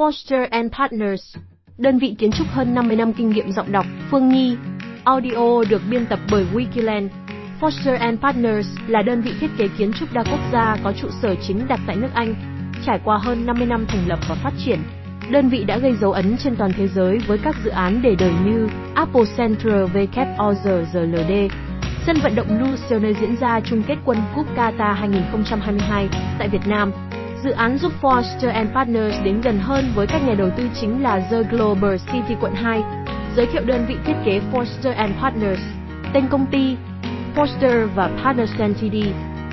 Foster and Partners, đơn vị kiến trúc hơn 50 năm kinh nghiệm giọng đọc, Phương Nhi. Audio được biên tập bởi Wikiland. Foster and Partners là đơn vị thiết kế kiến trúc đa quốc gia có trụ sở chính đặt tại nước Anh. Trải qua hơn 50 năm thành lập và phát triển, đơn vị đã gây dấu ấn trên toàn thế giới với các dự án để đời như Apple Center WOZLD, sân vận động Lusail nơi diễn ra chung kết quân cúp Qatar 2022 tại Việt Nam. Dự án giúp Foster and Partners đến gần hơn với các nhà đầu tư chính là The Global City quận 2. Giới thiệu đơn vị thiết kế Foster and Partners, tên công ty Foster và Partners Ltd,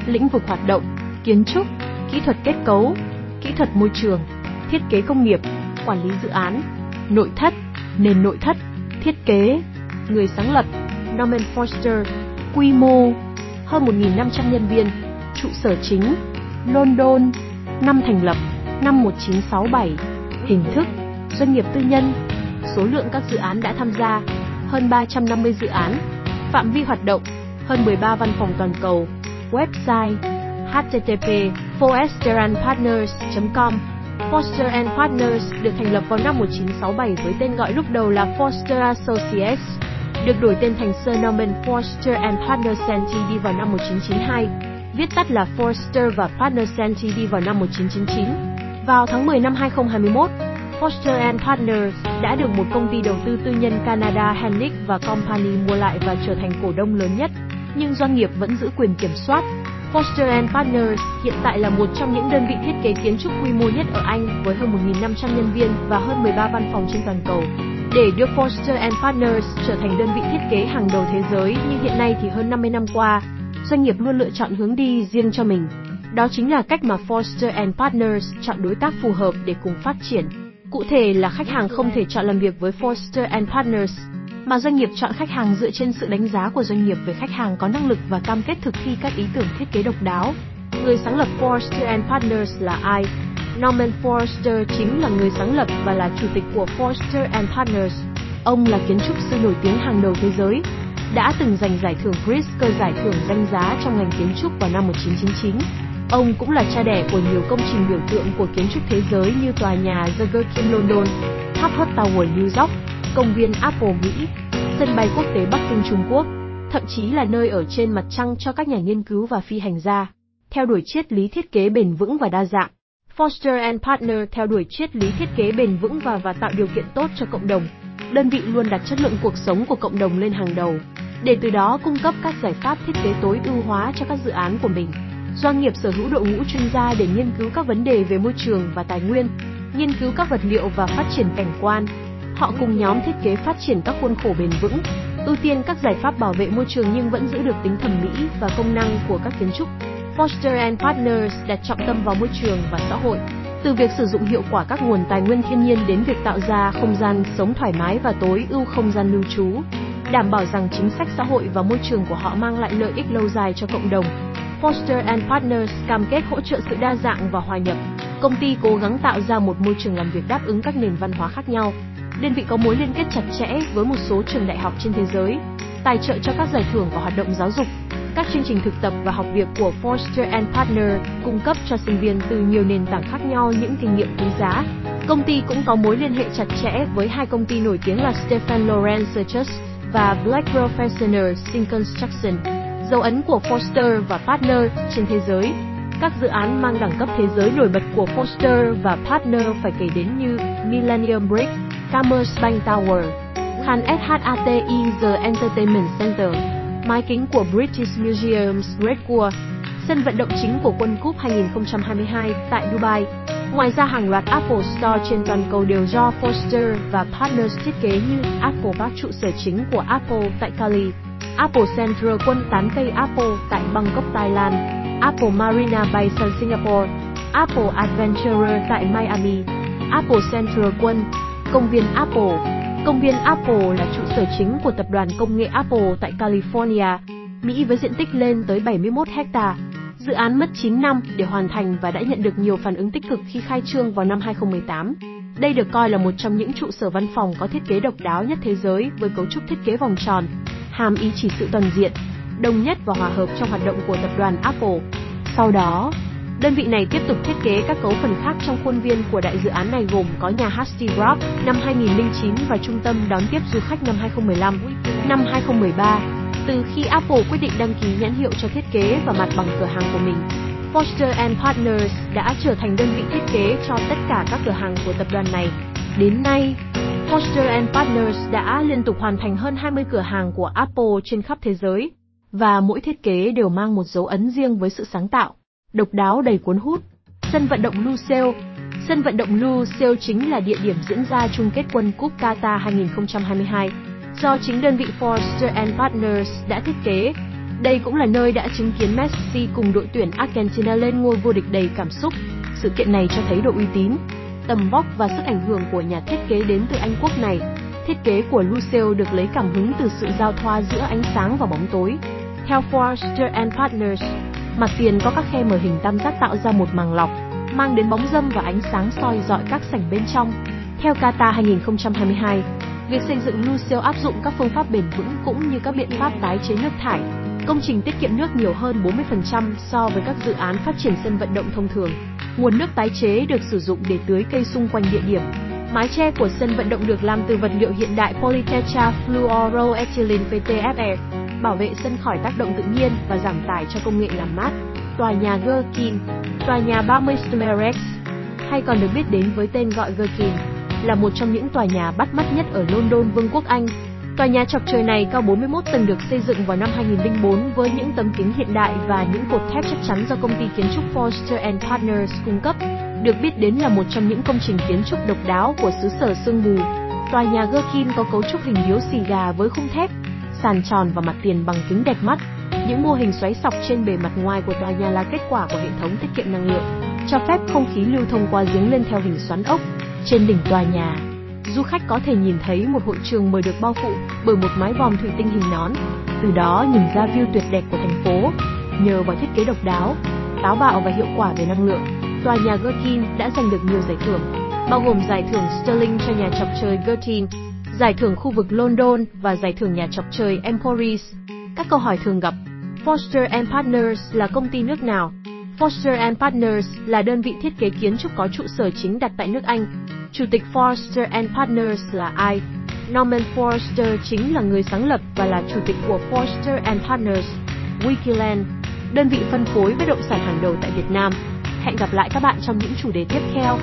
lĩnh vực hoạt động, kiến trúc, kỹ thuật kết cấu, kỹ thuật môi trường, thiết kế công nghiệp, quản lý dự án, nội thất, nền nội thất, thiết kế, người sáng lập Norman Foster, quy mô hơn 1.500 nhân viên, trụ sở chính London, năm thành lập năm 1967, hình thức doanh nghiệp tư nhân, số lượng các dự án đã tham gia hơn 350 dự án, phạm vi hoạt động hơn 13 văn phòng toàn cầu, website http fosterandpartners.com Foster and Partners được thành lập vào năm 1967 với tên gọi lúc đầu là Foster Associates, được đổi tên thành Sir Norman Foster and Partners Ltd vào năm 1992, viết tắt là Foster và Partners Ltd vào năm 1999. Vào tháng 10 năm 2021, Foster and Partners đã được một công ty đầu tư tư nhân Canada Hennick và Company mua lại và trở thành cổ đông lớn nhất, nhưng doanh nghiệp vẫn giữ quyền kiểm soát. Foster and Partners hiện tại là một trong những đơn vị thiết kế kiến trúc quy mô nhất ở Anh với hơn 1.500 nhân viên và hơn 13 văn phòng trên toàn cầu. Để đưa Foster and Partners trở thành đơn vị thiết kế hàng đầu thế giới như hiện nay thì hơn 50 năm qua, doanh nghiệp luôn lựa chọn hướng đi riêng cho mình. Đó chính là cách mà Foster and Partners chọn đối tác phù hợp để cùng phát triển. Cụ thể là khách hàng không thể chọn làm việc với Foster and Partners, mà doanh nghiệp chọn khách hàng dựa trên sự đánh giá của doanh nghiệp về khách hàng có năng lực và cam kết thực thi các ý tưởng thiết kế độc đáo. Người sáng lập Foster and Partners là ai? Norman Foster chính là người sáng lập và là chủ tịch của Foster and Partners. Ông là kiến trúc sư nổi tiếng hàng đầu thế giới, đã từng giành giải thưởng Pritzker giải thưởng danh giá trong ngành kiến trúc vào năm 1999. Ông cũng là cha đẻ của nhiều công trình biểu tượng của kiến trúc thế giới như tòa nhà The Gherkin London, tháp Hut Tower New York, công viên Apple Mỹ, sân bay quốc tế Bắc Kinh Trung Quốc, thậm chí là nơi ở trên mặt trăng cho các nhà nghiên cứu và phi hành gia. Theo đuổi triết lý thiết kế bền vững và đa dạng, Foster and Partner theo đuổi triết lý thiết kế bền vững và và tạo điều kiện tốt cho cộng đồng. Đơn vị luôn đặt chất lượng cuộc sống của cộng đồng lên hàng đầu, để từ đó cung cấp các giải pháp thiết kế tối ưu hóa cho các dự án của mình. Doanh nghiệp sở hữu đội ngũ chuyên gia để nghiên cứu các vấn đề về môi trường và tài nguyên, nghiên cứu các vật liệu và phát triển cảnh quan. Họ cùng nhóm thiết kế phát triển các khuôn khổ bền vững, ưu tiên các giải pháp bảo vệ môi trường nhưng vẫn giữ được tính thẩm mỹ và công năng của các kiến trúc. Foster and Partners đặt trọng tâm vào môi trường và xã hội, từ việc sử dụng hiệu quả các nguồn tài nguyên thiên nhiên đến việc tạo ra không gian sống thoải mái và tối ưu không gian lưu trú, đảm bảo rằng chính sách xã hội và môi trường của họ mang lại lợi ích lâu dài cho cộng đồng. Foster and Partners cam kết hỗ trợ sự đa dạng và hòa nhập. Công ty cố gắng tạo ra một môi trường làm việc đáp ứng các nền văn hóa khác nhau. Đơn vị có mối liên kết chặt chẽ với một số trường đại học trên thế giới, tài trợ cho các giải thưởng và hoạt động giáo dục. Các chương trình thực tập và học việc của Foster and Partner cung cấp cho sinh viên từ nhiều nền tảng khác nhau những kinh nghiệm quý giá. Công ty cũng có mối liên hệ chặt chẽ với hai công ty nổi tiếng là Stephen Lawrence Searches và Black Professional in Construction, dấu ấn của Foster và Partner trên thế giới. Các dự án mang đẳng cấp thế giới nổi bật của Foster và Partner phải kể đến như Millennium Brick, Commerzbank Tower, Khan SHATI The Entertainment Center, mái kính của British Museum's Red Wall, sân vận động chính của Quân Cúp 2022 tại Dubai. Ngoài ra hàng loạt Apple Store trên toàn cầu đều do Foster và Partners thiết kế như Apple Park trụ sở chính của Apple tại Cali, Apple Central quân tán cây Apple tại Bangkok, Thái Lan, Apple Marina Bay Sun Singapore, Apple Adventurer tại Miami, Apple Central quân, công viên Apple. Công viên Apple là trụ sở chính của tập đoàn công nghệ Apple tại California, Mỹ với diện tích lên tới 71 hecta. Dự án mất 9 năm để hoàn thành và đã nhận được nhiều phản ứng tích cực khi khai trương vào năm 2018. Đây được coi là một trong những trụ sở văn phòng có thiết kế độc đáo nhất thế giới với cấu trúc thiết kế vòng tròn, hàm ý chỉ sự toàn diện, đồng nhất và hòa hợp trong hoạt động của tập đoàn Apple. Sau đó, Đơn vị này tiếp tục thiết kế các cấu phần khác trong khuôn viên của đại dự án này gồm có nhà hát Steve Rock năm 2009 và trung tâm đón tiếp du khách năm 2015. Năm 2013, từ khi Apple quyết định đăng ký nhãn hiệu cho thiết kế và mặt bằng cửa hàng của mình, Foster and Partners đã trở thành đơn vị thiết kế cho tất cả các cửa hàng của tập đoàn này. Đến nay, Foster and Partners đã liên tục hoàn thành hơn 20 cửa hàng của Apple trên khắp thế giới, và mỗi thiết kế đều mang một dấu ấn riêng với sự sáng tạo, độc đáo đầy cuốn hút. Sân vận động Lucille Sân vận động Lucille chính là địa điểm diễn ra chung kết quân cúp Qatar 2022, do chính đơn vị Foster and Partners đã thiết kế. Đây cũng là nơi đã chứng kiến Messi cùng đội tuyển Argentina lên ngôi vô địch đầy cảm xúc. Sự kiện này cho thấy độ uy tín, tầm vóc và sức ảnh hưởng của nhà thiết kế đến từ Anh quốc này. Thiết kế của Lucio được lấy cảm hứng từ sự giao thoa giữa ánh sáng và bóng tối. Theo Forster and Partners, mặt tiền có các khe mở hình tam giác tạo ra một màng lọc, mang đến bóng dâm và ánh sáng soi dọi các sảnh bên trong. Theo Qatar 2022, việc xây dựng Lucio áp dụng các phương pháp bền vững cũng như các biện pháp tái chế nước thải. Công trình tiết kiệm nước nhiều hơn 40% so với các dự án phát triển sân vận động thông thường. Nguồn nước tái chế được sử dụng để tưới cây xung quanh địa điểm. Mái che của sân vận động được làm từ vật liệu hiện đại polytetra fluoroethylene PTFE, bảo vệ sân khỏi tác động tự nhiên và giảm tải cho công nghệ làm mát. Tòa nhà Gherkin, tòa nhà 30 Stumerex, hay còn được biết đến với tên gọi Gherkin, là một trong những tòa nhà bắt mắt nhất ở London, Vương quốc Anh. Tòa nhà chọc trời này cao 41 tầng được xây dựng vào năm 2004 với những tấm kính hiện đại và những cột thép chắc chắn do công ty kiến trúc Forster and Partners cung cấp. Được biết đến là một trong những công trình kiến trúc độc đáo của xứ sở sương mù. Tòa nhà Gherkin có cấu trúc hình điếu xì gà với khung thép, sàn tròn và mặt tiền bằng kính đẹp mắt. Những mô hình xoáy sọc trên bề mặt ngoài của tòa nhà là kết quả của hệ thống tiết kiệm năng lượng, cho phép không khí lưu thông qua giếng lên theo hình xoắn ốc. Trên đỉnh tòa nhà, du khách có thể nhìn thấy một hội trường mời được bao phủ bởi một mái vòm thủy tinh hình nón, từ đó nhìn ra view tuyệt đẹp của thành phố. Nhờ vào thiết kế độc đáo, táo bạo và hiệu quả về năng lượng, tòa nhà Gherkin đã giành được nhiều giải thưởng, bao gồm giải thưởng Sterling cho nhà chọc trời Gherkin, giải thưởng khu vực London và giải thưởng nhà chọc trời Emporis. Các câu hỏi thường gặp Foster and Partners là công ty nước nào? Foster and Partners là đơn vị thiết kế kiến trúc có trụ sở chính đặt tại nước Anh. Chủ tịch Foster and Partners là ai? Norman Foster chính là người sáng lập và là chủ tịch của Foster and Partners, Wikiland, đơn vị phân phối bất động sản hàng đầu tại Việt Nam. Hẹn gặp lại các bạn trong những chủ đề tiếp theo.